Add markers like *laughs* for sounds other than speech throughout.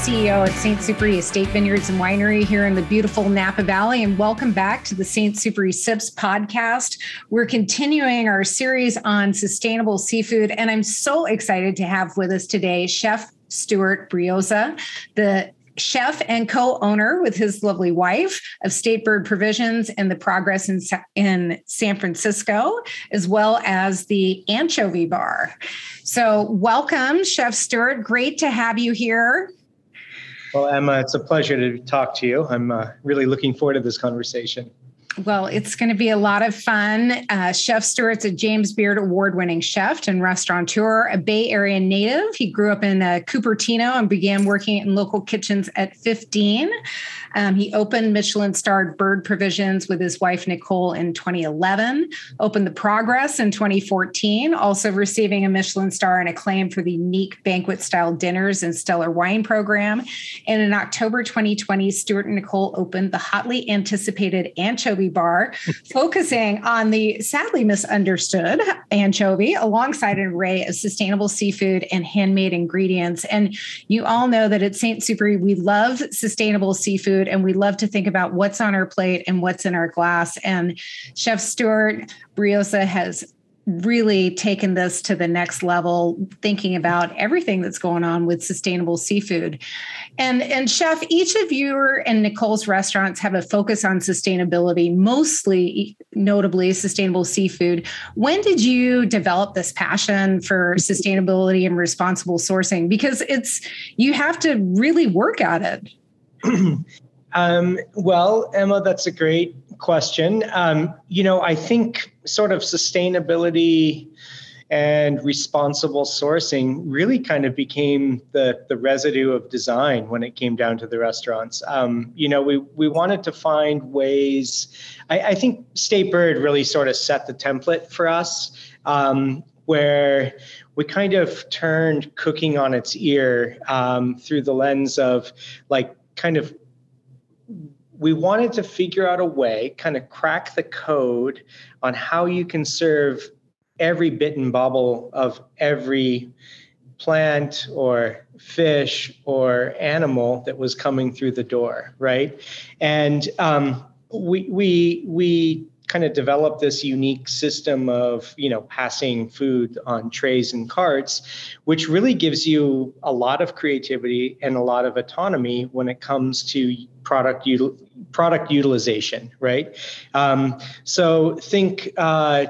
CEO at St. Supéry Estate Vineyards and Winery here in the beautiful Napa Valley. And welcome back to the St. Supéry Sips podcast. We're continuing our series on sustainable seafood. And I'm so excited to have with us today Chef Stuart Brioza, the chef and co-owner with his lovely wife of State Bird Provisions and the Progress in, in San Francisco, as well as the Anchovy Bar. So, welcome, Chef Stuart. Great to have you here. Well, Emma, it's a pleasure to talk to you. I'm uh, really looking forward to this conversation. Well, it's going to be a lot of fun. Uh, chef Stuart's a James Beard award winning chef and restaurateur, a Bay Area native. He grew up in uh, Cupertino and began working in local kitchens at 15. Um, he opened Michelin starred Bird Provisions with his wife Nicole in 2011, opened the Progress in 2014, also receiving a Michelin star and acclaim for the unique banquet style dinners and stellar wine program. And in October 2020, Stuart and Nicole opened the hotly anticipated Anchovy Bar, focusing on the sadly misunderstood anchovy alongside an array of sustainable seafood and handmade ingredients. And you all know that at St. Supéry, we love sustainable seafood and we love to think about what's on our plate and what's in our glass. And Chef Stuart Brioza has really taken this to the next level thinking about everything that's going on with sustainable seafood. And and chef each of your and nicole's restaurants have a focus on sustainability mostly notably sustainable seafood. When did you develop this passion for sustainability and responsible sourcing? Because it's you have to really work at it. *clears throat* Um, well, Emma, that's a great question. Um, you know, I think sort of sustainability and responsible sourcing really kind of became the the residue of design when it came down to the restaurants. Um, you know, we we wanted to find ways. I, I, think State Bird really sort of set the template for us, um, where we kind of turned cooking on its ear um, through the lens of like kind of we wanted to figure out a way, kind of crack the code on how you can serve every bit and bobble of every plant or fish or animal that was coming through the door, right? And um, we we we kind of develop this unique system of you know passing food on trays and carts which really gives you a lot of creativity and a lot of autonomy when it comes to product util- product utilization right? Um, so think uh,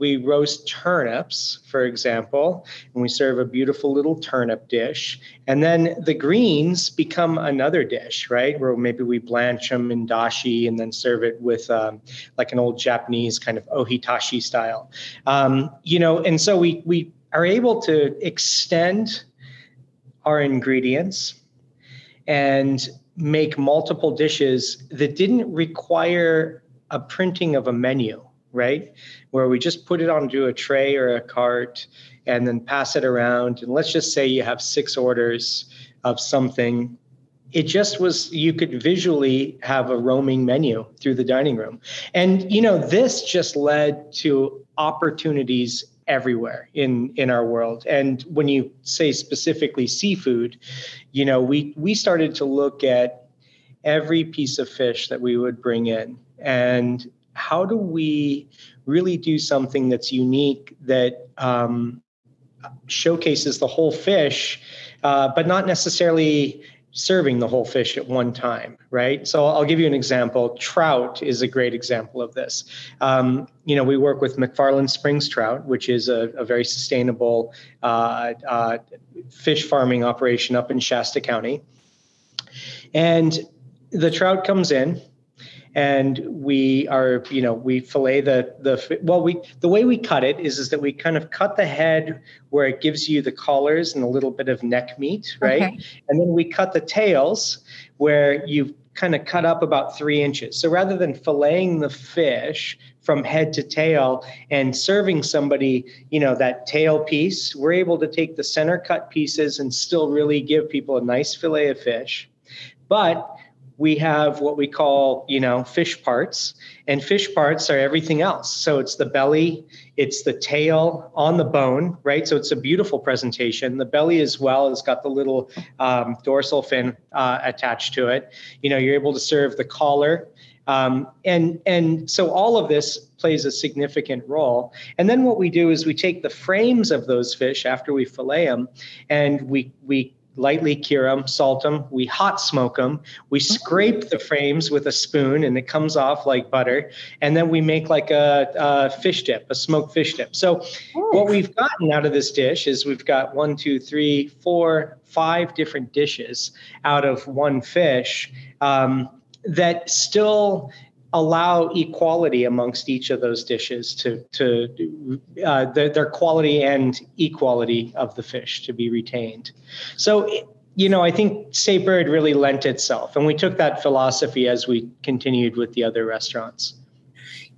we roast turnips, for example, and we serve a beautiful little turnip dish. And then the greens become another dish, right? Where maybe we blanch them in dashi and then serve it with um, like an old Japanese kind of ohitashi style. Um, you know, and so we we are able to extend our ingredients and make multiple dishes that didn't require a printing of a menu right? Where we just put it onto a tray or a cart and then pass it around. And let's just say you have six orders of something. It just was, you could visually have a roaming menu through the dining room. And, you know, this just led to opportunities everywhere in in our world and when you say specifically seafood you know we we started to look at every piece of fish that we would bring in and how do we really do something that's unique that um, showcases the whole fish, uh, but not necessarily serving the whole fish at one time, right? So I'll give you an example. Trout is a great example of this. Um, you know, we work with McFarland Springs Trout, which is a, a very sustainable uh, uh, fish farming operation up in Shasta County. And the trout comes in, and we are you know we fillet the the well we the way we cut it is is that we kind of cut the head where it gives you the collars and a little bit of neck meat right? Okay. and then we cut the tails where you've kind of cut up about three inches. So rather than filleting the fish from head to tail and serving somebody you know that tail piece we're able to take the center cut pieces and still really give people a nice fillet of fish. But we have what we call, you know, fish parts, and fish parts are everything else. So it's the belly, it's the tail on the bone, right? So it's a beautiful presentation. The belly as well has got the little um, dorsal fin uh, attached to it. You know, you're able to serve the collar. Um, and and so all of this plays a significant role. And then what we do is we take the frames of those fish after we fillet them, and we we lightly cure them, salt them, we hot smoke them, we oh. scrape the frames with a spoon and it comes off like butter. And then we make like a, a fish dip, a smoked fish dip. So, oh. what we've gotten out of this dish is we've got one, two, three, four, five different dishes out of one fish um, that still allow equality amongst each of those dishes to to uh, their, their quality and equality of the fish to be retained. So you know, I think State Bird really lent itself, and we took that philosophy as we continued with the other restaurants.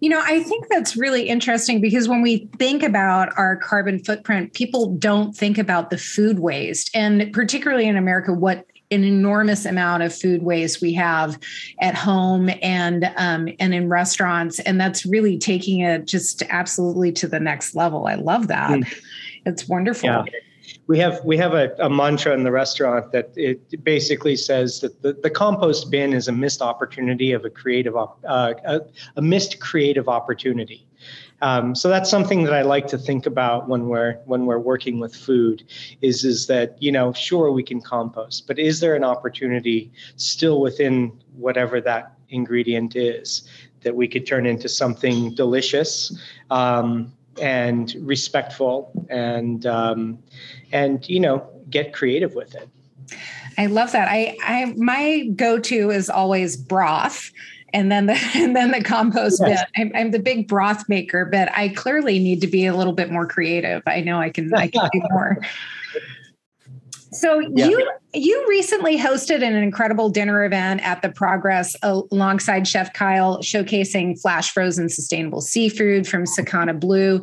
You know, I think that's really interesting because when we think about our carbon footprint, people don't think about the food waste. And particularly in America, what an enormous amount of food waste we have at home and um, and in restaurants, and that's really taking it just absolutely to the next level. I love that. Mm. It's wonderful. Yeah. We have we have a, a, mantra in the restaurant that it basically says that the, the compost bin is a missed opportunity of a creative uh, a, a missed creative opportunity. Um, so that's something that I like to think about when we're when we're working with food is is that you know sure we can compost, but is there an opportunity still within whatever that ingredient is that we could turn into something delicious um, and respectful and um, and you know get creative with it. I love that. I, I my go-to is always broth and then the *laughs* and then the compost yes. bit. I'm, I'm, the big broth maker, but I clearly need to be a little bit more creative. I know I can I can do more. *laughs* So yeah. you you recently hosted an incredible dinner event at the Progress alongside Chef Kyle, showcasing flash frozen sustainable seafood from Sakana Blue.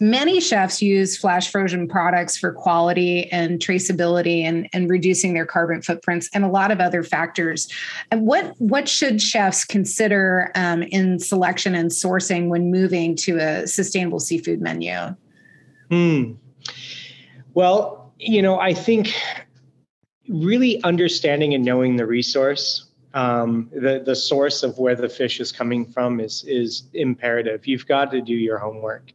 Many chefs use flash frozen products for quality and traceability and, and reducing their carbon footprints and a lot of other factors. And what what should chefs consider um, in selection and sourcing when moving to a sustainable seafood menu? Hmm. Well, you know, I think really understanding and knowing the resource, um, the the source of where the fish is coming from is is imperative. You've got to do your homework.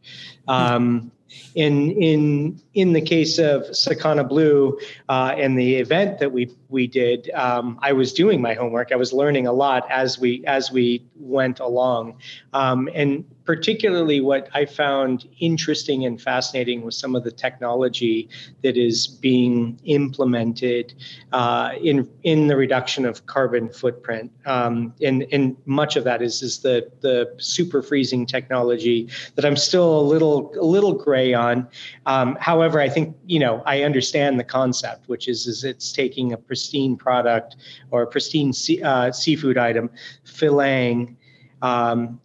Um, in in in the case of Sakana Blue uh, and the event that we we did, um, I was doing my homework. I was learning a lot as we as we went along, um, and particularly what I found interesting and fascinating was some of the technology that is being implemented uh, in in the reduction of carbon footprint. Um, and, and much of that is is the the super freezing technology that I'm still a little a little gray on. Um, however, I think you know I understand the concept, which is is it's taking a pristine product or a pristine sea, uh, seafood item, filleting. Um,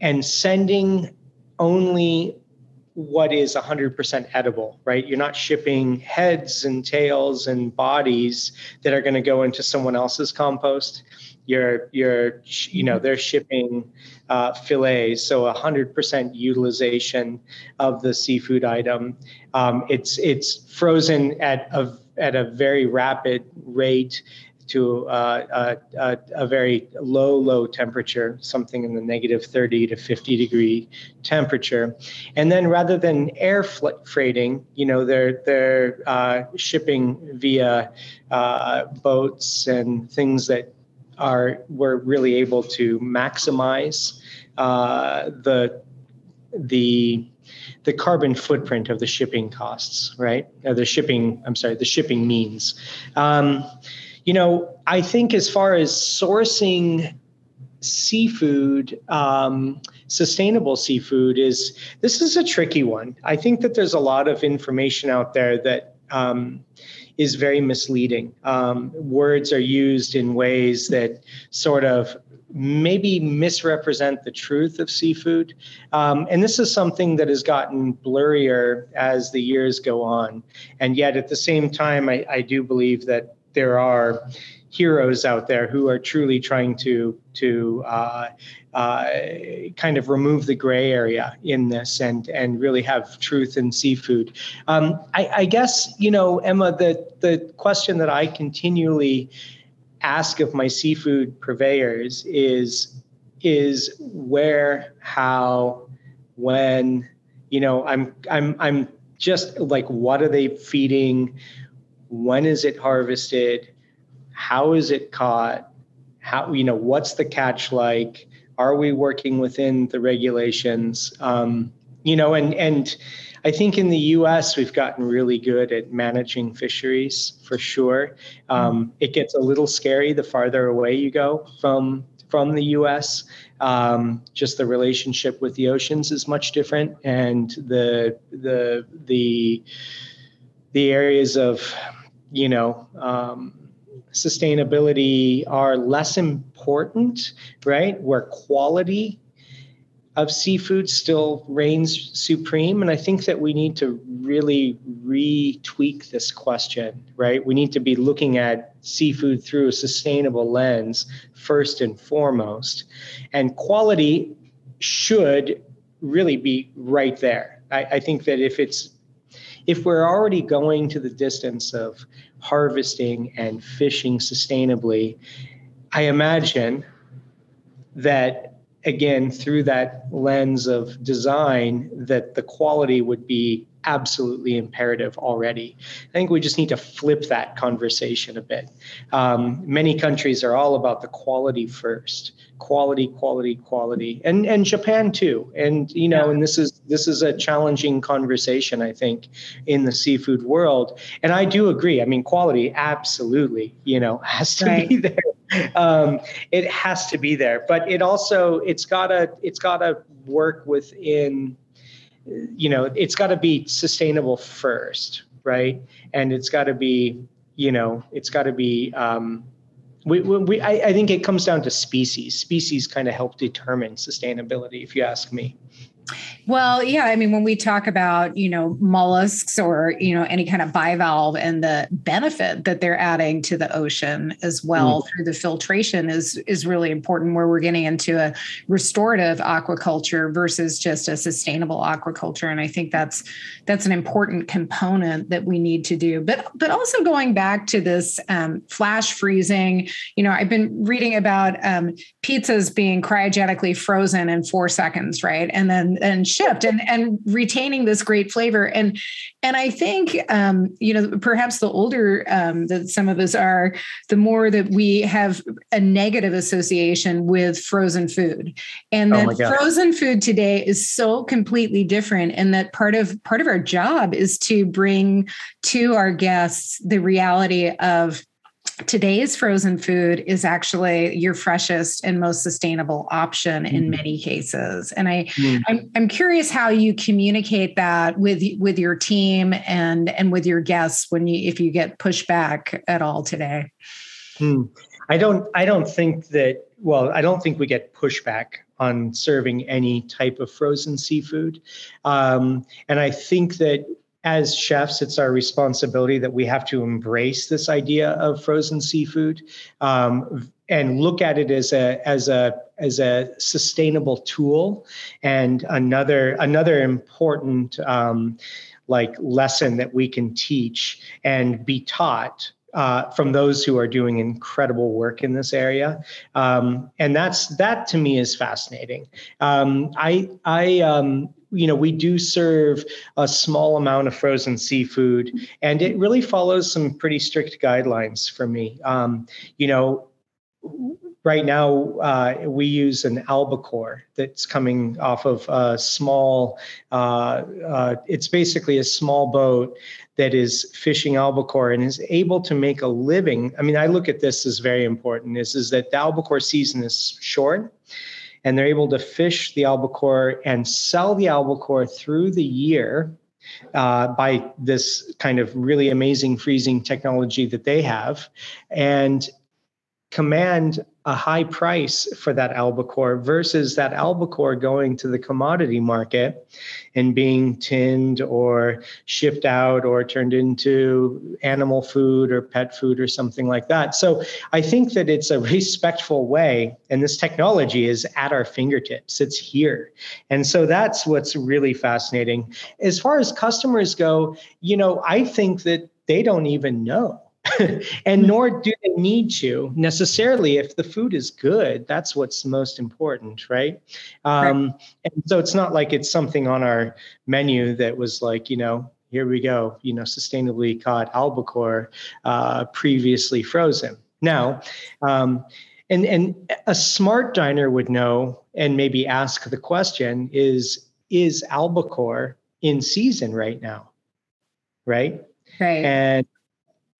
and sending only what is 100% edible, right? You're not shipping heads and tails and bodies that are going to go into someone else's compost. You're, you're, you know, they're shipping uh, fillets, so 100% utilization of the seafood item. Um, it's it's frozen at a at a very rapid rate to uh, a, a, a, very low, low temperature, something in the negative 30 to 50 degree temperature. And then rather than air freighting, you know, they're, they're uh, shipping via uh, boats and things that are, we're really able to maximize uh, the, the, the carbon footprint of the shipping costs, right? Uh, the shipping, I'm sorry, the shipping means. Um, you know, I think as far as sourcing seafood, um, sustainable seafood is this is a tricky one. I think that there's a lot of information out there that um, is very misleading. Um, words are used in ways that sort of maybe misrepresent the truth of seafood. Um, and this is something that has gotten blurrier as the years go on. And yet, at the same time, I, I do believe that there are heroes out there who are truly trying to to uh, uh, kind of remove the gray area in this and and really have truth in seafood. Um, I, I, guess you know, Emma, the the question that I continually ask of my seafood purveyors is is where, how, when. You know, I'm I'm I'm just like, what are they feeding? When is it harvested? How is it caught? How you know what's the catch like? Are we working within the regulations? Um, you know, and and I think in the U.S. we've gotten really good at managing fisheries for sure. Um, it gets a little scary the farther away you go from from the U.S. Um, just the relationship with the oceans is much different, and the the the the areas of you know um, sustainability are less important, right? Where quality of seafood still reigns supreme. And I think that we need to really retweak this question, right? We need to be looking at seafood through a sustainable lens first and foremost. And quality should really be right there. I, I think that if it's if we're already going to the distance of harvesting and fishing sustainably, I imagine that again through that lens of design that the quality would be absolutely imperative already. I think we just need to flip that conversation a bit. Um, many countries are all about the quality first, quality, quality, quality, and and Japan too. And you know, yeah. and this is this is a challenging conversation, I think, in the seafood world. And I do agree. I mean, quality absolutely, you know, *laughs* has to right. be there. Um, it has to be there, but it also it's gotta it's gotta work within you know, it's got to be sustainable first, right? And it's got to be, you know, it's got to be. Um, we, we, I, I think it comes down to species. Species kind of help determine sustainability, if you ask me. Well, yeah, I mean, when we talk about, you know, mollusks or, you know, any kind of bivalve and the benefit that they're adding to the ocean as well mm. through the filtration is is really important where we're getting into a restorative aquaculture versus just a sustainable aquaculture. And I think that's that's an important component that we need to do. But but also going back to this um, flash freezing, you know, I've been reading about um, pizzas being cryogenically frozen in four seconds, right? And then and shipped and and retaining this great flavor. And and i think um, you know perhaps the older um, that some of us are the more that we have a negative association with frozen food. And oh that frozen food today is so completely different and that part of part of our job is to bring to our guests the reality of today's frozen food is actually your freshest and most sustainable option in mm-hmm. many cases and i mm-hmm. I'm, I'm curious how you communicate that with with your team and and with your guests when you if you get pushback at all today hmm. i don't i don't think that well i don't think we get pushback on serving any type of frozen seafood um, and i think that as chefs, it's our responsibility that we have to embrace this idea of frozen seafood um, and look at it as a as a as a sustainable tool and another another important um, like lesson that we can teach and be taught uh, from those who are doing incredible work in this area, um, and that's that to me is fascinating. Um, I I um, you know we do serve a small amount of frozen seafood, and it really follows some pretty strict guidelines for me. Um, you know, right now uh, we use an albacore that's coming off of a small uh, uh, it's basically a small boat that is fishing albacore and is able to make a living i mean i look at this as very important is, is that the albacore season is short and they're able to fish the albacore and sell the albacore through the year uh, by this kind of really amazing freezing technology that they have. And command a high price for that albacore versus that albacore going to the commodity market and being tinned or shipped out or turned into animal food or pet food or something like that. So I think that it's a *laughs* respectful way, and this technology is at our fingertips, it's here. And so that's what's really fascinating. As far as customers go, you know, I think that they don't even know *laughs* and nor do they need to necessarily if the food is good that's what's most important right? Um, right and so it's not like it's something on our menu that was like you know here we go you know sustainably caught albacore uh, previously frozen. Now um, and and a smart diner would know and maybe ask the question is is albacore in season right now? Right? Right. And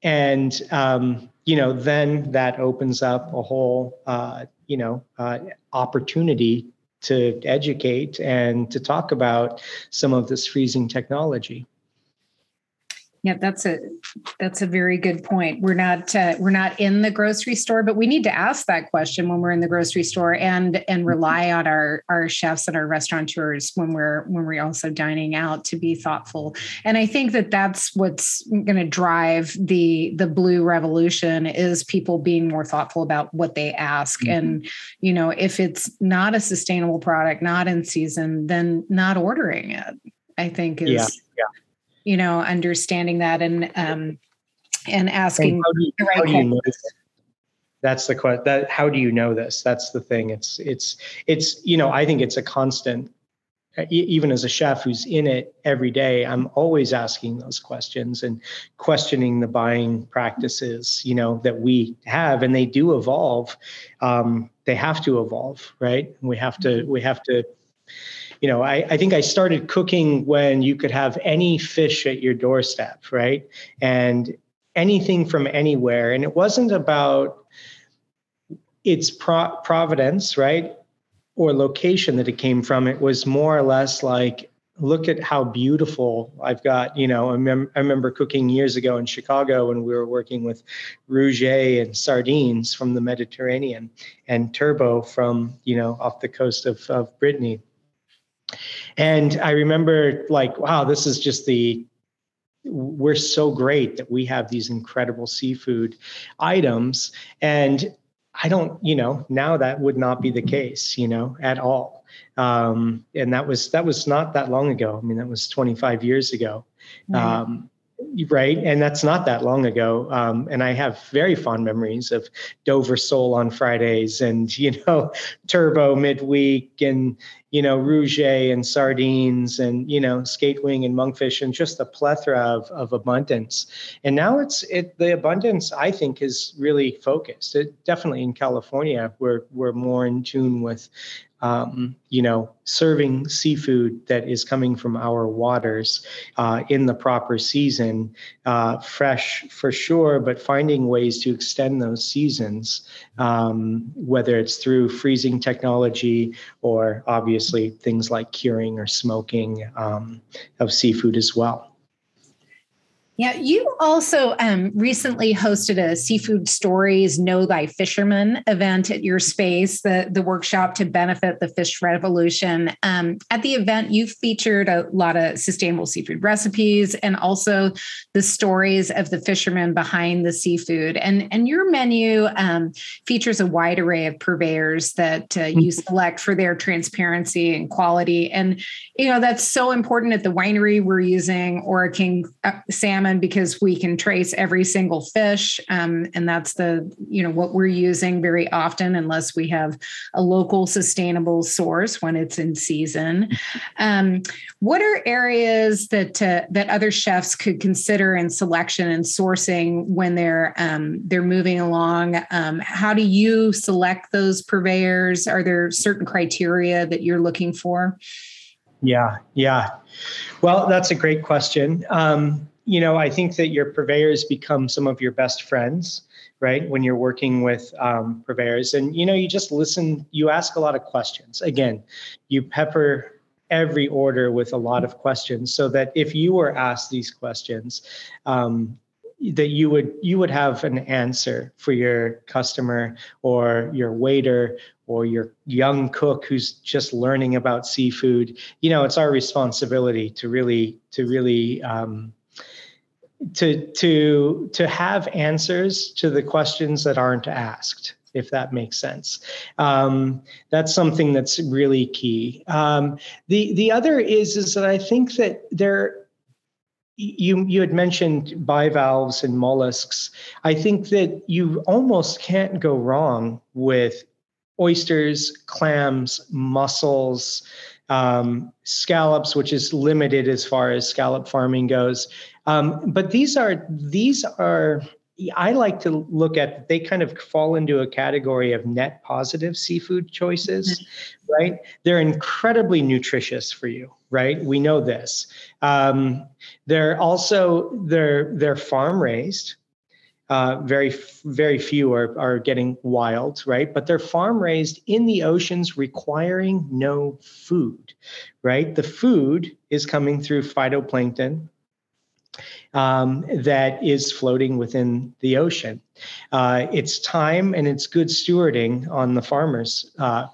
and um, you know then that opens up a whole uh, you know uh, opportunity to educate and to talk about some of this freezing technology yeah, that's a that's a very good point. We're not uh, we're not in the grocery store, but we need to ask that question when we're in the grocery store and and mm-hmm. rely on our our chefs and our restaurateurs when we're when we're also dining out to be thoughtful. And I think that that's what's going to drive the the blue revolution is people being more thoughtful about what they ask. Mm-hmm. And you know, if it's not a sustainable product, not in season, then not ordering it. I think is yeah, yeah you know, understanding that and um, and asking and the right questions. That's the question. That how do you know this? That's the thing. It's it's it's you know I think it's a constant. Even as a chef who's in it every day, I'm always asking those questions and questioning the buying practices, you know, that we have, and they do evolve. Um, they have to evolve, right? We have to we have to you know, I, I think I started cooking when you could have any fish at your doorstep, right? And anything from anywhere. And it wasn't about its pro- providence, right? Or location that it came from. It was more or less like, look at how beautiful I've got. You know, I, mem- I remember cooking years ago in Chicago when we were working with rouget and sardines from the Mediterranean and turbot from, you know, off the coast of, of Brittany. And I remember like, wow, this is just the we're so great that we have these incredible seafood items. And i don't you know now that would not be the case you know at all. Um, and that was that was not that long ago. I mean that was 25 years ago. Um, right and that's not that long ago um, and i have very fond memories of dover sole on fridays and *laughs* you know turbot midweek and you know rouget and sardines and you know skate wing and monkfish and just a plethora of, of abundance. And now it's it the abundance i think is really focused. It, definitely in california we're we're more in tune with um, you know, serving seafood that is coming from our waters uh, in the proper season, uh, fresh for sure, but finding ways to extend those seasons, um, whether it's through freezing technology or obviously things like curing or smoking um, of seafood as well. Yeah, you also um, recently hosted a Seafood Stories Know Thy Fisherman event at your space, the, the workshop to benefit the fish revolution. Um, at the event, you featured a lot of sustainable seafood recipes and also the stories of the fishermen behind the seafood. And, and your menu um, features a wide array of purveyors that uh, you mm-hmm. select for their transparency and quality. And, you know, that's so important at the winery. We're using Ora King uh, salmon salmon because we can trace every single fish. Um, and that's the you know what we're using very often unless we have a local sustainable source when it's in season. Um, what are areas that uh, that other chefs could consider in selection and sourcing when they're um, they're moving along? Um, how do you select those purveyors? Are there certain criteria that you're looking for? Yeah yeah. Well that's a great question. Um, you know, I think that your purveyors become some of your best friends, right? When you're working with um, purveyors, and you know, you just listen. You ask a lot of questions. Again, you pepper every order with a lot of questions, so that if you were asked these questions, um, that you would you would have an answer for your customer or your waiter or your young cook who's just learning about seafood you know it's our responsibility to really to really um, to to to have answers to the questions that aren't asked if that makes sense. Um, that's something that's really key. Um, the the other is is that i think that there you you had mentioned bivalves and mollusks. I think that you almost can't go wrong with oysters clams mussels um, scallops which is limited as far as scallop farming goes um, but these are these are I like to look at they kind of fall into a category of net positive seafood choices, mm-hmm. right? They're incredibly nutritious for you, right? We know this. Um, they're also they're they're farm raised. Uh, very very few are are getting wild, right? But they're farm raised in the oceans, requiring no food, right? The food is coming through phytoplankton, um, that is floating within the ocean. Uh, it's time and it's good stewarding on the farmer's uh,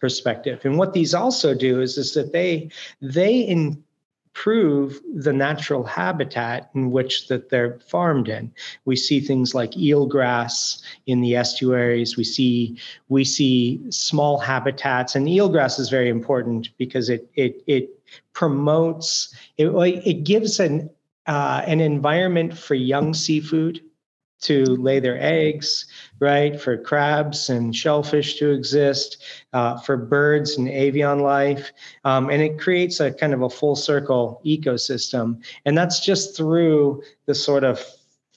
perspective. And what these also do is, is that they they improve the natural habitat in which that they're farmed in. We see things like eelgrass in the estuaries. We see we see small habitats, and eelgrass is very important because it it it promotes it, it gives an uh, an environment for young seafood to lay their eggs, right? For crabs and shellfish to exist, uh, for birds and avian life. Um, and it creates a kind of a full circle ecosystem. And that's just through the sort of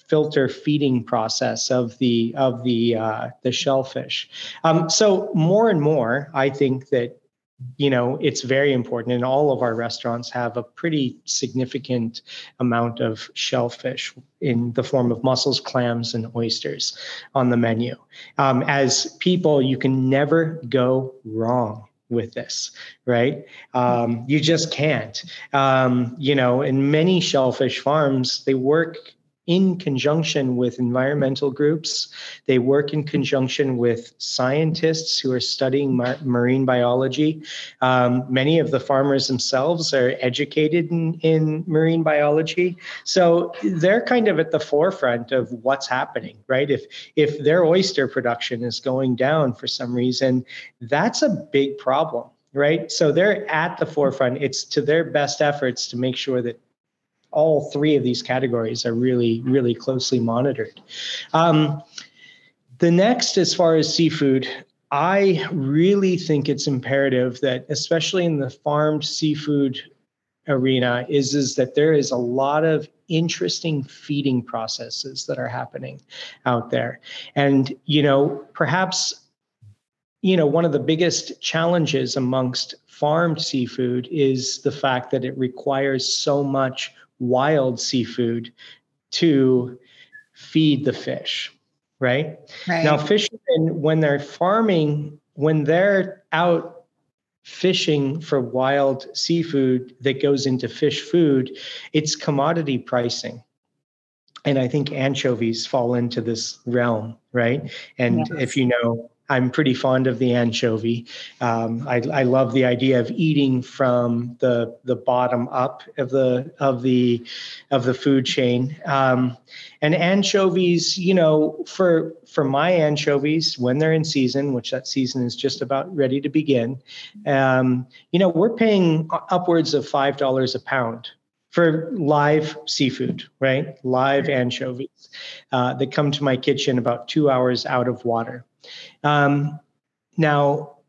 filter feeding process of the of the uh, the shellfish. Um, so more and more, I think that you know it's very important and all of our restaurants have a pretty significant amount of shellfish in the form of mussels clams and oysters on the menu. Um, as people you can never go wrong with this right? Um, you just can't. Um, you know in many shellfish farms they work in conjunction with environmental groups. They work in conjunction with scientists who are studying mar- marine biology. Um, many of the farmers themselves are educated in, in marine biology. So they're kind of at the forefront of what's happening, right? If, if their oyster production is going down for some reason, that's a big problem right? So they're at the forefront. It's to their best efforts to make sure that all three of these categories are really, really closely monitored. Um, the next, as far as seafood, I really think it's imperative that, especially in the farmed seafood arena, is, is that there is a lot of interesting feeding processes that are happening out there. And, you know, perhaps, you know, one of the biggest challenges amongst farmed seafood is the fact that it requires so much wild seafood to feed the fish, right? right? Now, fishermen, when they're farming, when they're out fishing for wild seafood that goes into fish food, it's commodity pricing. And I think anchovies fall into this realm, right? And yes. if you know I'm pretty fond of the anchovy. Um, I, I, love the idea of eating from the the bottom up of the of the of the food chain. Um, and anchovies, you know, for for my anchovies, when they're in season, which that season is just about ready to begin, um, you know, we're paying upwards of five dollars a pound for live seafood, right? Live anchovies uh, that come to my kitchen about two hours out of water. Um, now,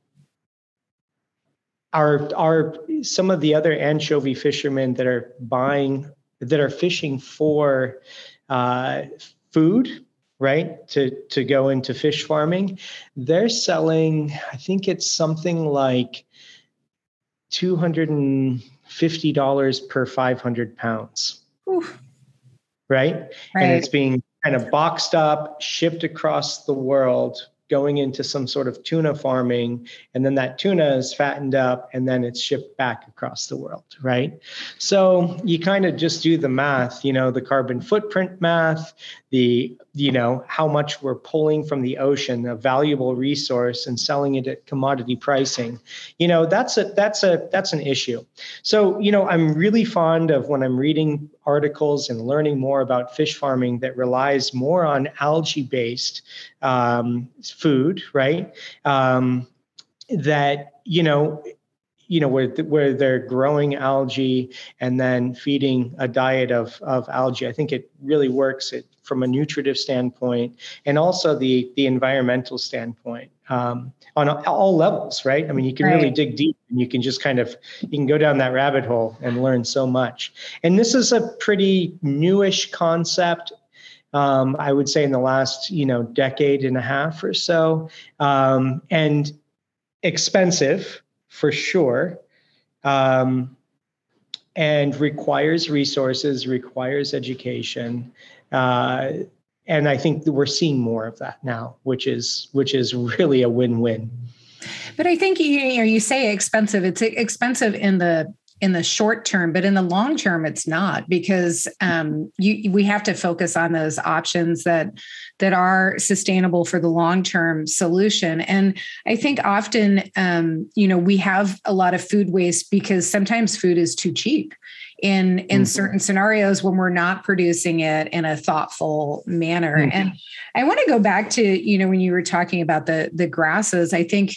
are are some of the other anchovy fishermen that are buying that are fishing for uh, food right to to go into fish farming they're selling i think it's something like $250 per 500 pounds Oof. Right? right and it's being kind of boxed up shipped across the world going into some sort of tuna farming and then that tuna is fattened up and then it's shipped back across the world right? So you kind of just do the math you know the carbon footprint math the you know how much we're pulling from the ocean a valuable resource and selling it at commodity pricing. You know that's a that's a that's an issue. So you know i'm really fond of when i'm reading articles and learning more about fish farming that relies more on algae based um, food right? Um, that you know you know where where they're growing algae and then feeding a diet of of algae. I think it really works it, from a nutritive standpoint and also the the environmental standpoint um, on all levels right i mean you can right. really dig deep and you can just kind of you can go down that rabbit hole and learn so much and this is a pretty newish concept um, I would say in the last you know decade and a half or so, um, and expensive for sure, um, and requires resources, requires education. Uh, and I think we're seeing more of that now, which is which is really a win-win. But I think you know you say expensive. It's expensive in the in the short term, but in the long term, it's not because um, you, we have to focus on those options that that are sustainable for the long term solution. And I think often, um, you know, we have a lot of food waste because sometimes food is too cheap in in mm-hmm. certain scenarios when we're not producing it in a thoughtful manner. Mm-hmm. And I want to go back to you know when you were talking about the the grasses. I think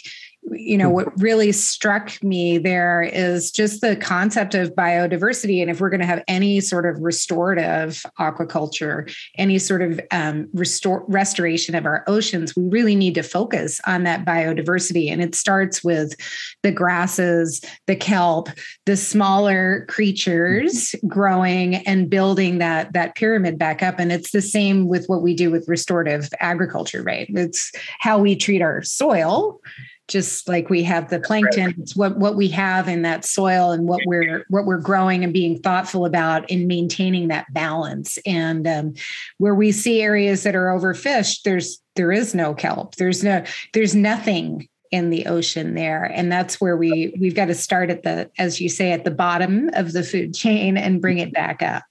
you know what really struck me there is just the concept of biodiversity. And if we're going to have any sort of restorative aquaculture any sort of um, restore restoration of our oceans we really need to focus on that biodiversity. And it starts with the grasses the kelp the smaller creatures growing and building that that pyramid back up. And it's the same with what we do with restorative agriculture right? It's how we treat our soil just like we have the plankton it's what what we have in that soil and what we're what we're growing and being thoughtful about in maintaining that balance. And um, where we see areas that are overfished there's there is no kelp. There's no there's nothing in the ocean there. And that's where we we've got to start at the as you say at the bottom of the food chain and bring it back up.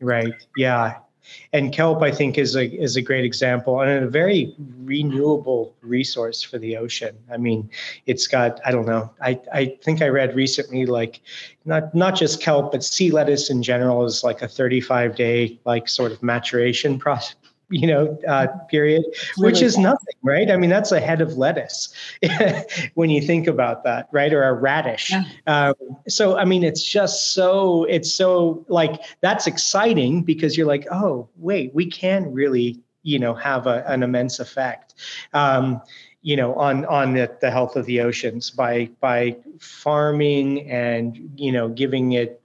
Right. Yeah and kelp i think is a is a great example and a very renewable resource for the ocean. I mean it's got i don't know i i think i read recently like not not just kelp but sea lettuce in general is like a 35 day like sort of maturation *laughs* process you know uh, period which is nothing right? I mean that's a head of lettuce *laughs* when you think about that right? Or a radish. Yeah. um, so i mean it's just so it's so like that's exciting because you're like oh wait we can really you know have a, an immense effect um, you know on on the, the health of the oceans by by farming and you know giving it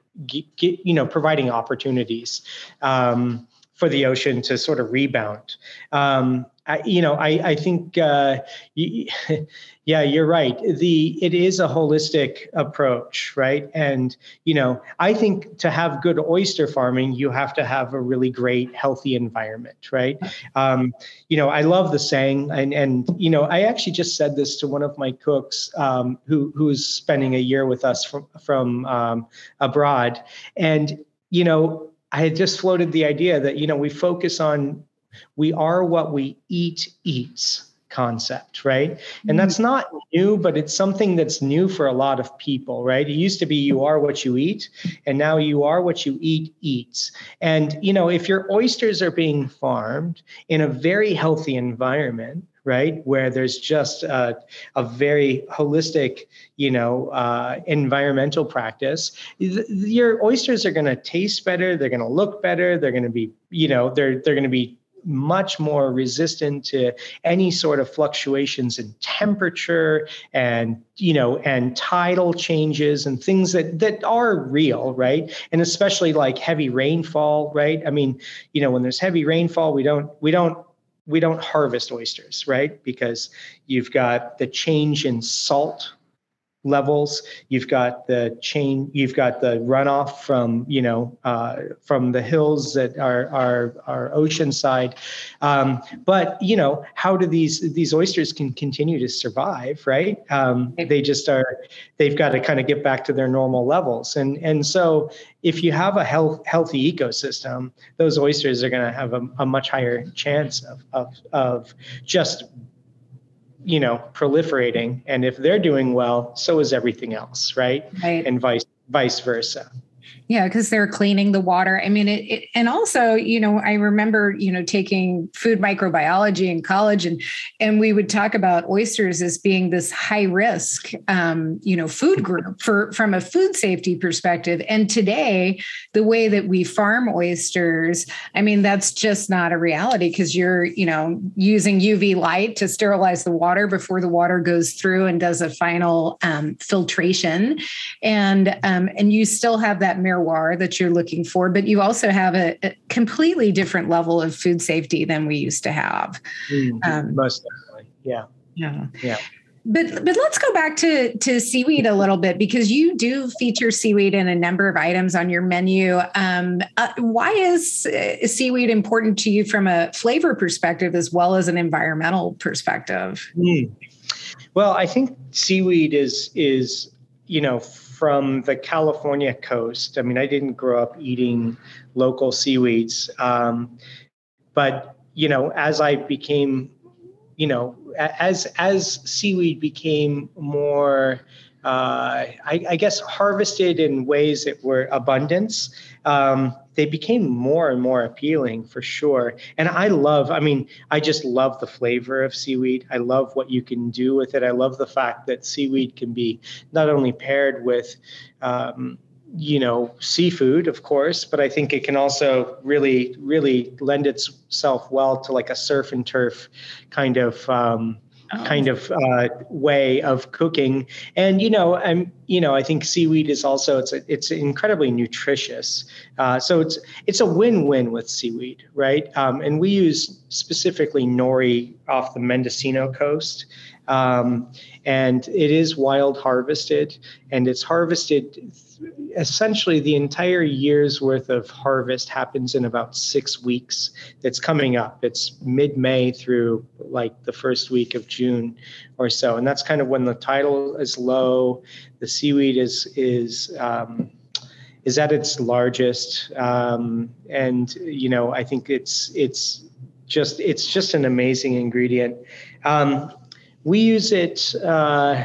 you know providing opportunities. Um, for the ocean to sort of rebound. Um, I, you know, I, I think, uh, *laughs* yeah, you're right. The it is a holistic approach, right? And you know, I think to have good oyster farming, you have to have a really great, healthy environment, right? Um, you know, I love the saying, and and you know, I actually just said this to one of my cooks um, who who's spending a year with us from from um, abroad, and you know I had just floated the idea that, you know, we focus on we are what we eat eats concept, right? And that's mm-hmm. not new, but it's something that's new for a lot of people, right? It used to be you are what you eat, and now you are what you eat eats. And, you know, if your oysters are being farmed in a very healthy environment, right? Where there's just a, a very holistic you know uh, environmental practice. Your oysters are going to taste better they're going to look better they're going to be you know they're they're going to be much more resistant to any sort of fluctuations in temperature and you know and tidal changes and things that that are real right? And especially like heavy rainfall right? I mean you know when there's heavy rainfall we don't we don't we don't harvest oysters, right? Because you've got the change in salt levels. You've got the chain you've got the runoff from you know uh, from the hills that are are, are ocean side um, but you know how do these these oysters can continue to survive right? Um, they just are they've got to kind of get back to their normal levels. And and so if you have a health, healthy ecosystem those oysters are going to have a, a much higher chance of, of of just you know proliferating and if they're doing well so is everything else right, right. and vice vice versa yeah, because they're cleaning the water. I mean, it, it, and also, you know, I remember, you know, taking food microbiology in college, and and we would talk about oysters as being this high risk, um, you know, food group for from a food safety perspective. And today, the way that we farm oysters, I mean, that's just not a reality because you're, you know, using UV light to sterilize the water before the water goes through and does a final um, filtration, and um, and you still have that marijuana terroir that you're looking for, but you also have a, a completely different level of food safety than we used to have. Mm, um, most definitely. Yeah. Yeah. Yeah. But but let's go back to to seaweed a little bit because you do feature seaweed in a number of items on your menu. Um, uh, why is uh, seaweed important to you from a flavor perspective as well as an environmental perspective? Mm. Well, I think seaweed is is you know from the California coast. I mean, I didn't grow up eating local seaweeds, um, but you know, as I became, you know, as as seaweed became more, uh, I, I, guess, harvested in ways that were abundance. Um, they became more and more appealing for sure. And I love, I mean, I just love the flavor of seaweed. I love what you can do with it. I love the fact that seaweed can be not only paired with, um, you know, seafood, of course, but I think it can also really, really lend itself well to like a surf and turf kind of um, oh. kind of uh, way of cooking. And you know, I'm you know, I think seaweed is also it's a, it's incredibly nutritious. Uh, so it's it's a win-win with seaweed, right? Um, and we use specifically nori off the Mendocino coast. Um, and it is wild harvested and it's harvested essentially the entire year's worth of harvest happens in about six weeks it's coming up. It's mid-may through like the first week of june or so. And that's kind of when the tidal is low. The seaweed is is um, is at its largest. Um, and you know i think it's it's just it's just an amazing ingredient. Um, we use it, uh,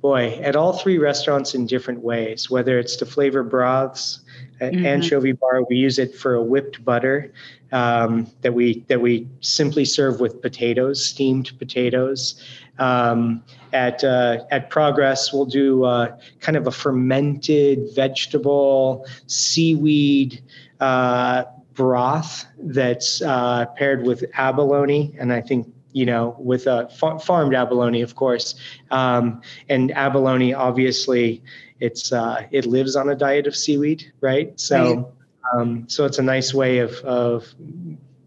boy, at all three restaurants in different ways, whether it's to flavor broths, mm-hmm. anchovy bar, we use it for a whipped butter um, that we that we simply serve with potatoes, steamed potatoes. Um, at uh, at Progress, we'll do uh, kind of a fermented vegetable seaweed uh, broth that's uh, paired with abalone, and I think you know, with a far- farmed abalone, of course. Um, and abalone, obviously, it's uh, it lives on a diet of seaweed, right? So, um, so it's a nice way of of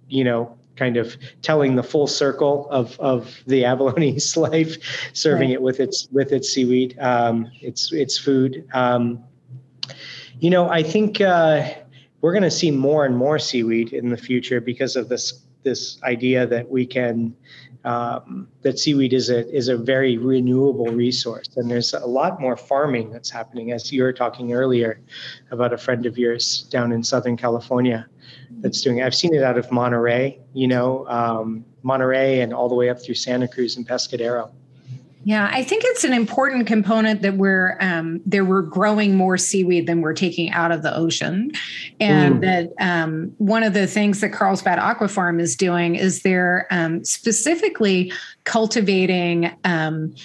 you know kind of telling the full circle of of the *laughs* abalone's life, serving right. it with its with its seaweed, um, its its food. Um, you know, I think uh, we're going to see more and more seaweed in the future because of this this idea that we can um, that seaweed is a is a very renewable resource, and there's a lot more farming that's happening. As you were talking earlier about a friend of yours down in Southern California that's doing. It. I've seen it out of Monterey, you know, um, Monterey, and all the way up through Santa Cruz and Pescadero. Yeah, I think it's an important component that we're um, there we're growing more seaweed than we're taking out of the ocean, and mm. that um, one of the things that Carlsbad Aquafarm is doing is they're um, specifically cultivating um,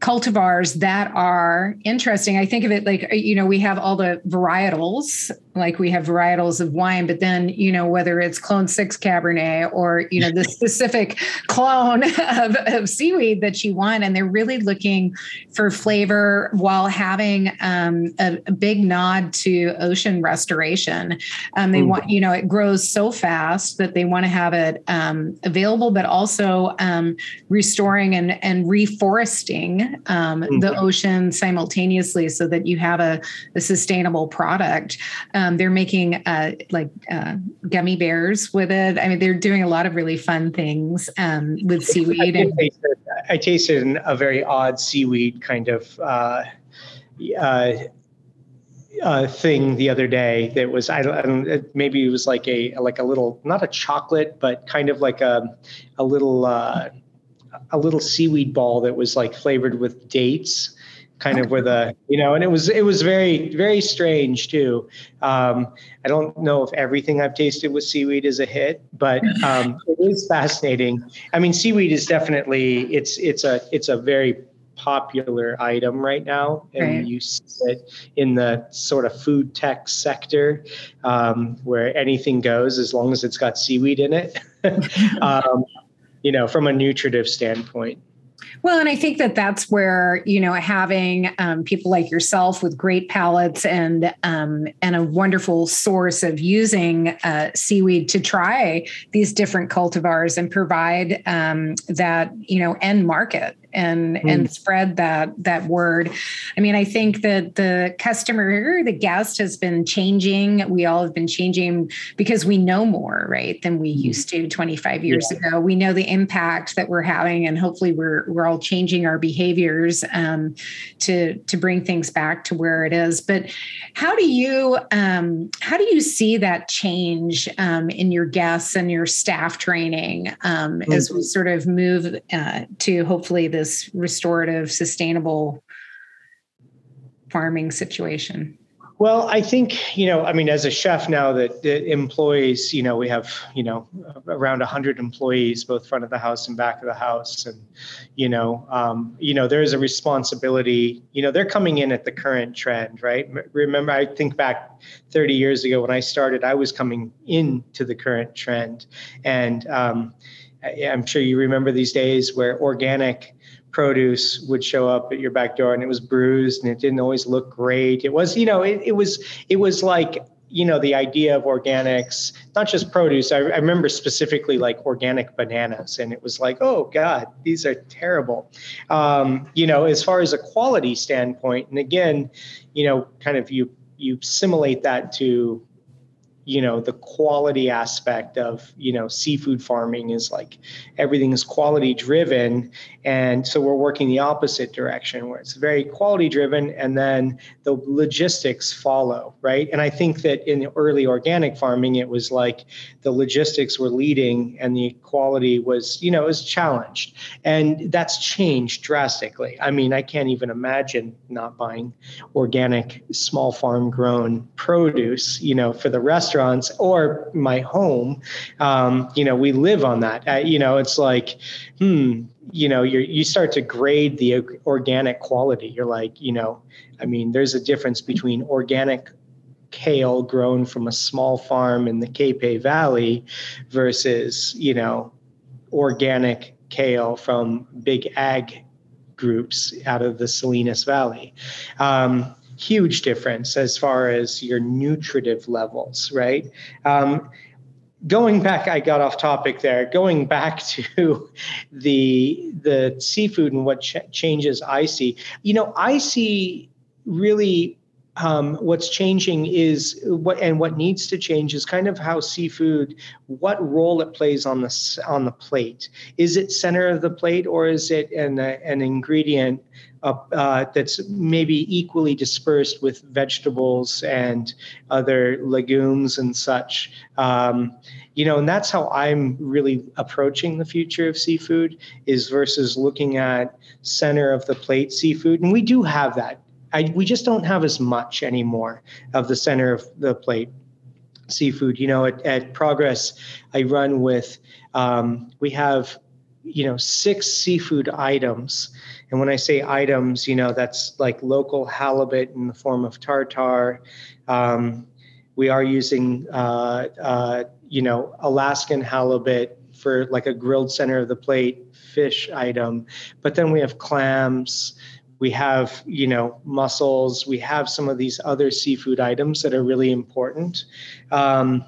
cultivars that are interesting. I think of it like, you know, we have all the varietals like we have varietals of wine, but then, you know, whether it's clone six Cabernet or, you know, the *laughs* specific clone of, of seaweed that you want. And they're really looking for flavor while having um, a, a, big nod to ocean restoration. Um, they mm. want, you know, it grows so fast that they want to have it um, available, but also um, restoring and, and reforesting mm. the ocean simultaneously so that you have a, a sustainable product. Um, they're making uh, like uh, gummy bears with it. I mean, they're doing a lot of really fun things um, with seaweed. I, tasted, I tasted a very odd seaweed kind of uh, uh, uh, thing the other day that was I don't, I don't, maybe it was like a like a little not a chocolate but kind of like a a little uh, a little seaweed ball that was like flavored with dates kind of with a you know and it was it was very very strange too. Um, i don't know if everything i've tasted with seaweed is a hit but um, it is fascinating. I mean seaweed is definitely it's it's a it's a very popular item right now and right. you see it in the sort of food tech sector um, where anything goes as long as it's got seaweed in it. *laughs* Um, you know from a nutritive standpoint well, and I think that that's where you know having um, people like yourself with great palates and um, and a wonderful source of using uh, seaweed to try these different cultivars and provide um, that you know end market and mm. and spread that that word i mean i think that the customer the guest has been changing we all have been changing because we know more right than we hmm. used to 25 years yeah. ago we know the impact that we're having and hopefully we're we're all changing our behaviors um, to to bring things back to where it is but how do you um, how do you see that change um, in your guests and your staff training mm. as we sort of move uh, to hopefully the this restorative, sustainable farming situation? Well, I think, you know, I mean, as a chef now that the employees, you know, we have, you know, around 100 employees, both front of the house and back of the house. And, you know, um, you know, there is a responsibility, you know, they're coming in at the current trend, right? Remember, I think back 30 years ago when I started, I was coming into the current trend. And um, I'm sure you remember these days where organic produce would show up at your back door and it was bruised and it didn't always look great. It was, you know, it, it was it was like you know the idea of organics not just produce I, I, remember specifically like organic bananas and it was like oh god these are terrible um, you know as far as a quality standpoint and again you know kind of you you simulate that to you know the quality aspect of you know seafood farming is like everything is quality driven. And so we're working the opposite direction where it's very quality driven and then the logistics follow right? And i think that in the early organic farming it was like the logistics were leading and the quality was you know was challenged. And that's changed drastically. I mean i can't even imagine not buying organic small farm grown produce you know for the restaurant restaurants or my home, um, you know, we live on that. Uh, you know, it's like, hmm, you know, you you start to grade the organic quality. You're like, you know, I mean, there's a difference between organic kale grown from a small farm in the Capay Valley versus, you know, organic kale from big ag groups out of the Salinas Valley. Um, huge difference as far as your nutritive levels, right? Um, going back, I got off topic there. Going back *laughs* to the the seafood and what ch- changes I see. You know, I see really um, what's changing is what and what needs to change is kind of how seafood what role it plays on the on the plate is it center of the plate or is it an, an ingredient uh, that's maybe equally dispersed with vegetables and other legumes and such. Um, you know, and that's how I'm really approaching the future of seafood is versus looking at center of the plate seafood. And we do have that. I, we just don't have as much anymore of the center of the plate seafood. You know, at, at Progress, I run with, um, we have, you know, six seafood items and when I say items, you know, that's like local halibut in the form of tartar. Um, We are using, uh, uh, you know, Alaskan halibut for like a grilled center of the plate fish item. But then we have clams, we have, you know, mussels, we have some of these other seafood items that are really important. Um,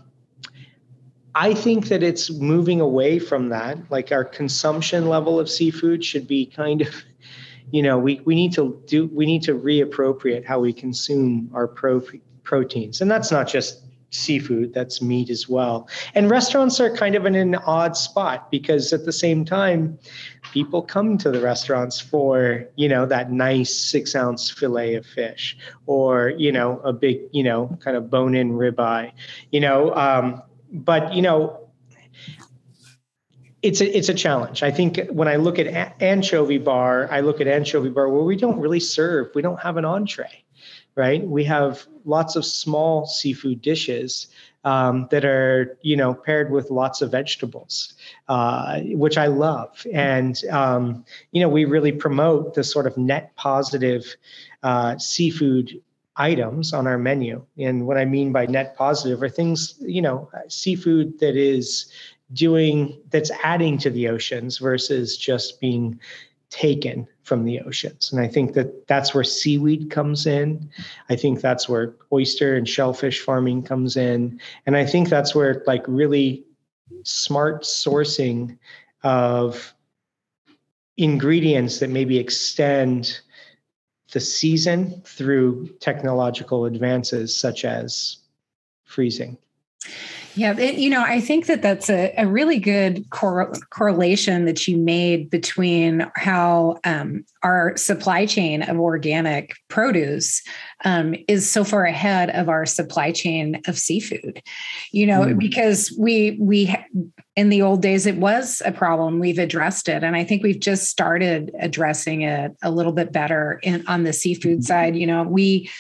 I think that it's moving away from that. Like our consumption level of seafood should be kind of, *laughs* you know, we, we need to do we need to reappropriate how we consume our pro, proteins, and that's not just seafood that's meat as well and restaurants are kind of in an odd spot because at the same time people come to the restaurants for you know that nice six ounce fillet of fish or you know a big you know kind of bone in ribeye you know um, but you know it's a it's a challenge. I think when I look at anchovy bar, I look at anchovy bar where we don't really serve, we don't have an entree right? We have lots of small seafood dishes um, that are, you know, paired with lots of vegetables, uh, which I love. And, um, you know, we really promote the sort of net positive uh, seafood items on our menu. And what I mean by net positive are things, you know, seafood that is doing, that's adding to the oceans versus just being taken from the oceans. And I think that that's where seaweed comes in. I think that's where oyster and shellfish farming comes in. And I think that's where like really smart sourcing of ingredients that maybe extend the season through technological advances such as freezing. Yeah, it, you know, I think that that's a, a really good cor- correlation that you made between how um, our supply chain of organic produce um, is so far ahead of our supply chain of seafood. You know, mm. because we we in the old days it was a problem. We've addressed it, and I think we've just started addressing it a little bit better in, on the seafood mm-hmm. side. You know, we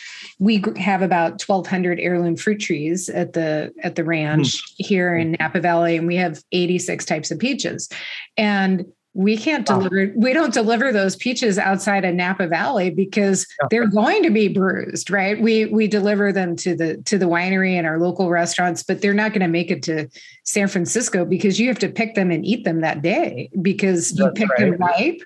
we have about 1200 heirloom fruit trees at the at the ranch mm. here in Napa Valley and we have 86 types of peaches. And we can't deliver we don't deliver those peaches outside of napa valley because they're going to be bruised right? We we deliver them to the to the winery and our local restaurants but they're not going to make it to san francisco because you have to pick them and eat them that day because you That's pick right. them ripe.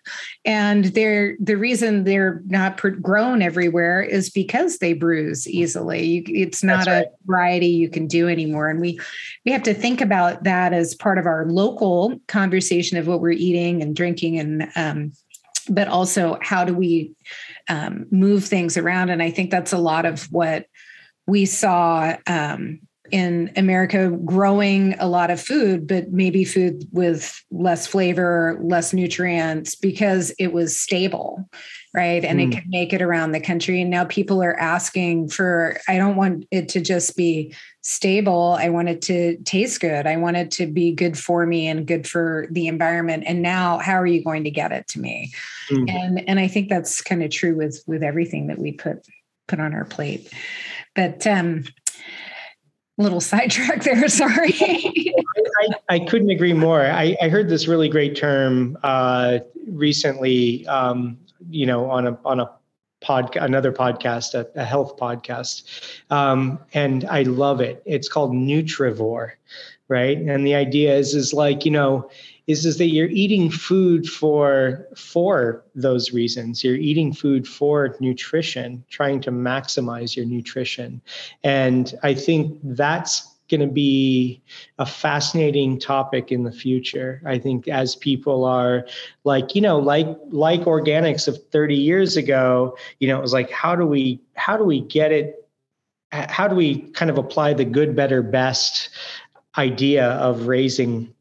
And they're the reason they're not grown everywhere is because they bruise easily. You, it's not a variety you can do anymore. And we we have to think about that as part of our local conversation of what we're eating and drinking and um, but also how do we um, move things around. And i think that's a lot of what we saw um, in America growing a lot of food, but maybe food with less flavor, less nutrients because it was stable, right? And mm. it could make it around the country. And now people are asking for, I don't want it to just be stable. I want it to taste good. I want it to be good for me and good for the environment. And now how are you going to get it to me? Mm. And and I think that's kind of true with with everything that we put put on our plate. But um little sidetrack there. *laughs* Sorry. *laughs* I, I, couldn't agree more. I, I, heard this really great term uh, recently. Um, you know, on a on a pod, another podcast, a, a health podcast, um, and I love it. It's called Nutrivore, right? And the idea is is like you know is is that you're eating food for for those reasons. You're eating food for nutrition trying to maximize your nutrition. And i think that's going to be a fascinating topic in the future. I think as people are like you know like like organics of 30 years ago you know it was like how do we how do we get it how do we kind of apply the good better best idea of raising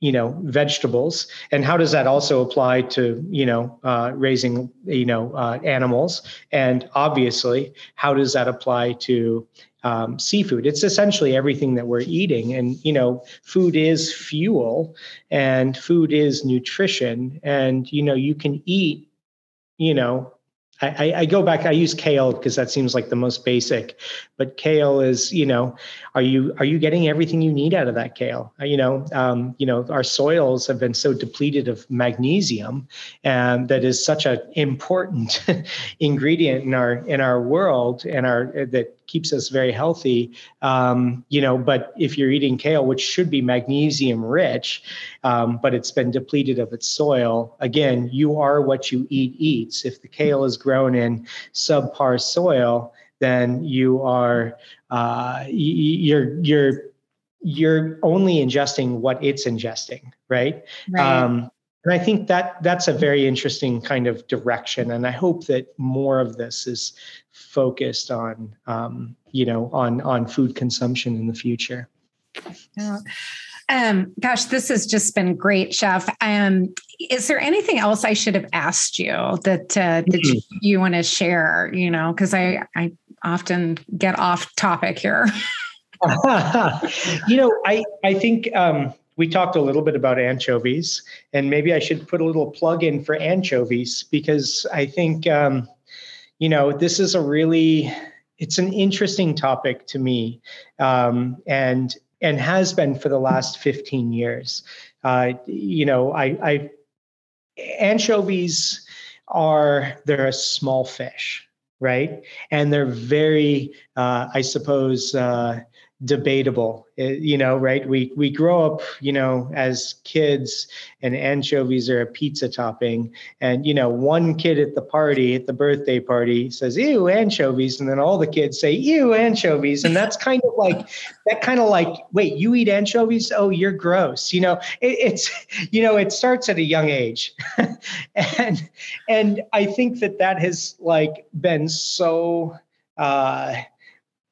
you know vegetables? And how does that also apply to you know uh, raising you know uh, animals? And obviously how does that apply to um, seafood? It's essentially everything that we're eating. And you know food is fuel and food is nutrition. And you know you can eat you know I, I, go back. I use kale because that seems like the most basic, but kale is, you know, are you are you getting everything you need out of that kale? Uh, you know, um, you know, our soils have been so depleted of magnesium, and that is such an important *laughs* ingredient in our in our world and our uh, that keeps us very healthy. Um, you know, but if you're eating kale, which should be magnesium rich, um, but it's been depleted of its soil, again, you are what you eat eats. If the kale is grown in subpar soil, then you are uh, you're you're you're only ingesting what it's ingesting, right? right. Um, and I think that that's a very interesting kind of direction. And I hope that more of this is focused on, um, you know, on on food consumption in the future. Yeah. Um, gosh, this has just been great, Chef. Um, is there anything else I should have asked you that uh, that mm-hmm. you, you want to share? You know, because I I often get off topic here. *laughs* you know, I I think um, we talked a little bit about anchovies, and maybe I should put a little plug in for anchovies because I think um, you know this is a really it's an interesting topic to me, um, and and has been for the last 15 years. Uh, you know, I, I anchovies are they're a small fish right? And they're very, uh, I suppose, uh, debatable. You know right? We we grow up you know as kids and anchovies are a pizza topping. And you know one kid at the party at the birthday party says ew anchovies. And then all the kids say ew anchovies. And that's kind of like that kind of like wait you eat anchovies? Oh you're gross. You know it, it's you know it starts at a young age. *laughs* And and i think that that has like been so uh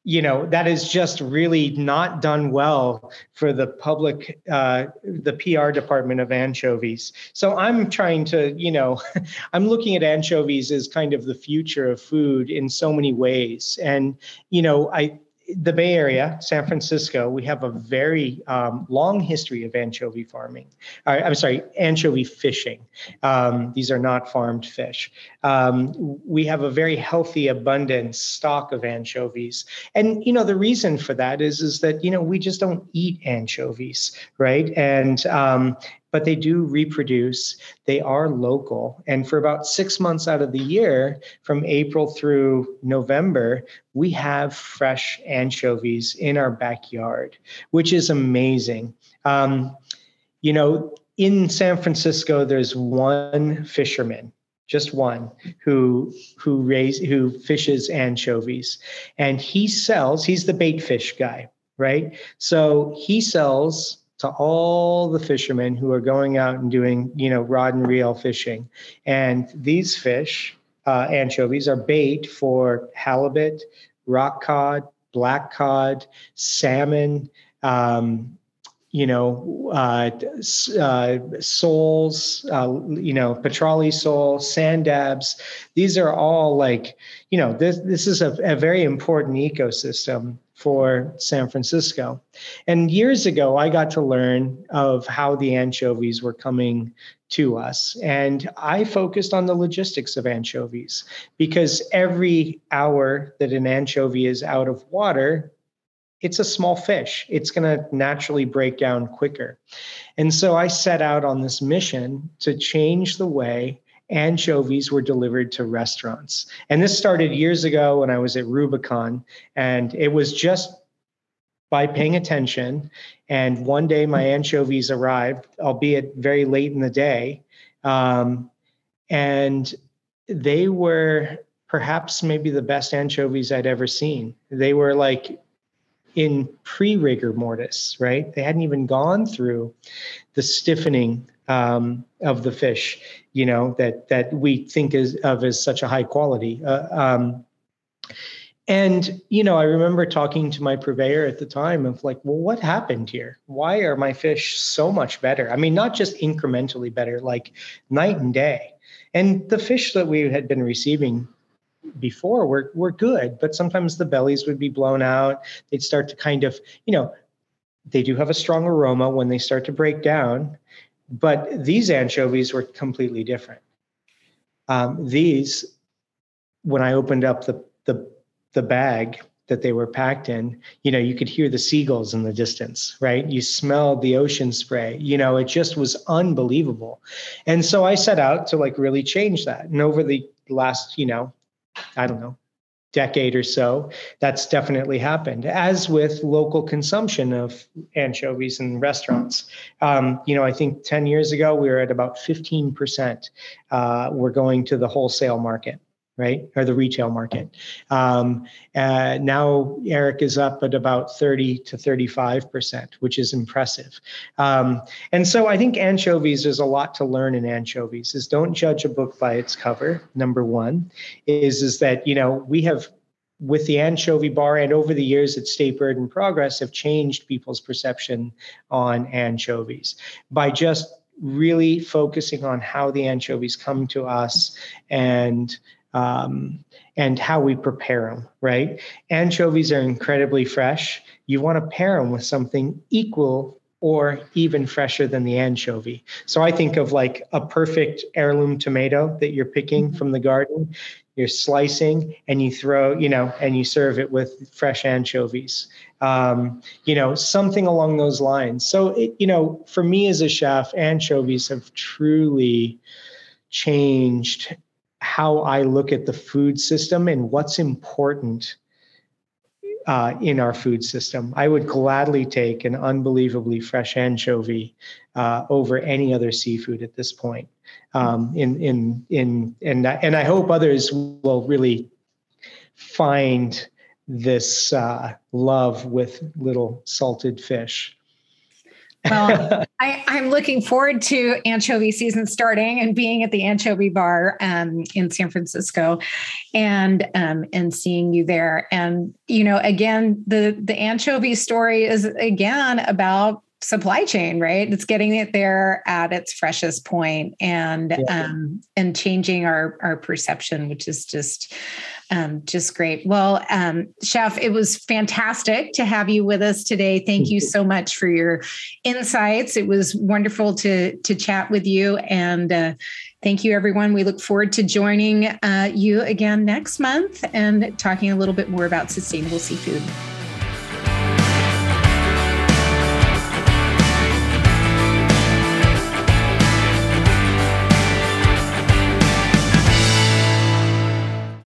you know that is just really not done well for the public uh, the pr department of anchovies. So i'm trying to you know *laughs* i'm looking at anchovies as kind of the future of food in so many ways. And you know i the Bay Area, San Francisco, we have a very um, long history of anchovy farming. Uh, I'm sorry, anchovy fishing. Um, these are not farmed fish. Um, we have a very healthy, abundant stock of anchovies, and you know the reason for that is is that you know we just don't eat anchovies, right? And um, but they do reproduce. They are local. And for about six months out of the year, from April through November, we have fresh anchovies in our backyard, which is amazing. Um, you know, in San Francisco, there's one fisherman just one who who raise who fishes anchovies and he sells he's the bait fish guy right so he sells to all the fishermen who are going out and doing, you know, rod and reel fishing. And these fish, uh, anchovies, are bait for halibut, rock cod, black cod, salmon, um, you know, uh, uh, soles, uh, you know, petrale sole, sand dabs. These are all like, you know, this this is a, a very important ecosystem for San Francisco. And years ago, I got to learn of how the anchovies were coming to us. And I focused on the logistics of anchovies because every hour that an anchovy is out of water, it's a small fish. It's going to naturally break down quicker. And so I set out on this mission to change the way anchovies were delivered to restaurants. And this started years ago when I was at Rubicon, and it was just by paying attention. And one day my anchovies arrived, albeit very late in the day. Um, and they were perhaps maybe the best anchovies I'd ever seen. They were like in pre rigor mortis, right? They hadn't even gone through the stiffening um, of the fish, you know, that that we think is of as such a high quality. Uh, um, and you know, I remember talking to my purveyor at the time of like, well, what happened here? Why are my fish so much better? I mean, not just incrementally better, like night and day. And the fish that we had been receiving before were were good, but sometimes the bellies would be blown out. They'd start to kind of, you know, they do have a strong aroma when they start to break down but these anchovies were completely different. Um, these, when I opened up the, the, the bag that they were packed in, you know, you could hear the seagulls in the distance, right? You smelled the ocean spray. You know, it just was unbelievable. And so I set out to like really change that. And over the last, you know, I don't know, decade or so, that's definitely happened, as with local consumption of anchovies in restaurants. Um, you know, I think 10 years ago, we were at about 15%. Uh, we're going to the wholesale market right? Or the retail market. Um, uh, now Eric is up at about 30 to 35%, which is impressive. Um, and so I think anchovies, there's a lot to learn in anchovies is don't judge a book by its cover. Number one is, is that, you know, we have with the anchovy bar and over the years at Bird and Progress have changed people's perception on anchovies by just really focusing on how the anchovies come to us and um, and how we prepare them, right? Anchovies are incredibly fresh. You want to pair them with something equal or even fresher than the anchovy. So I think of like a perfect heirloom tomato that you're picking mm-hmm. from the garden. You're slicing and you throw, you know, and you serve it with fresh anchovies. Um, you know, something along those lines. So, it, you know, for me as a chef, anchovies have truly changed how I look at the food system and what's important uh, in our food system. I would gladly take an unbelievably fresh anchovy uh, over any other seafood at this point. Um, in in in and and I hope others will really find this uh, love with little salted fish. Well, *laughs* I, am looking forward to anchovy season starting and being at the anchovy bar um, in San Francisco, and um, and seeing you there. And you know, again, the the anchovy story is again about supply chain, right? It's getting it there at its freshest point and yeah. um, and changing our our perception, which is just um, just great. Well, um, Chef, it was fantastic to have you with us today. Thank you so much for your insights. It was wonderful to to chat with you, and uh, thank you, everyone. We look forward to joining uh, you again next month and talking a little bit more about sustainable seafood.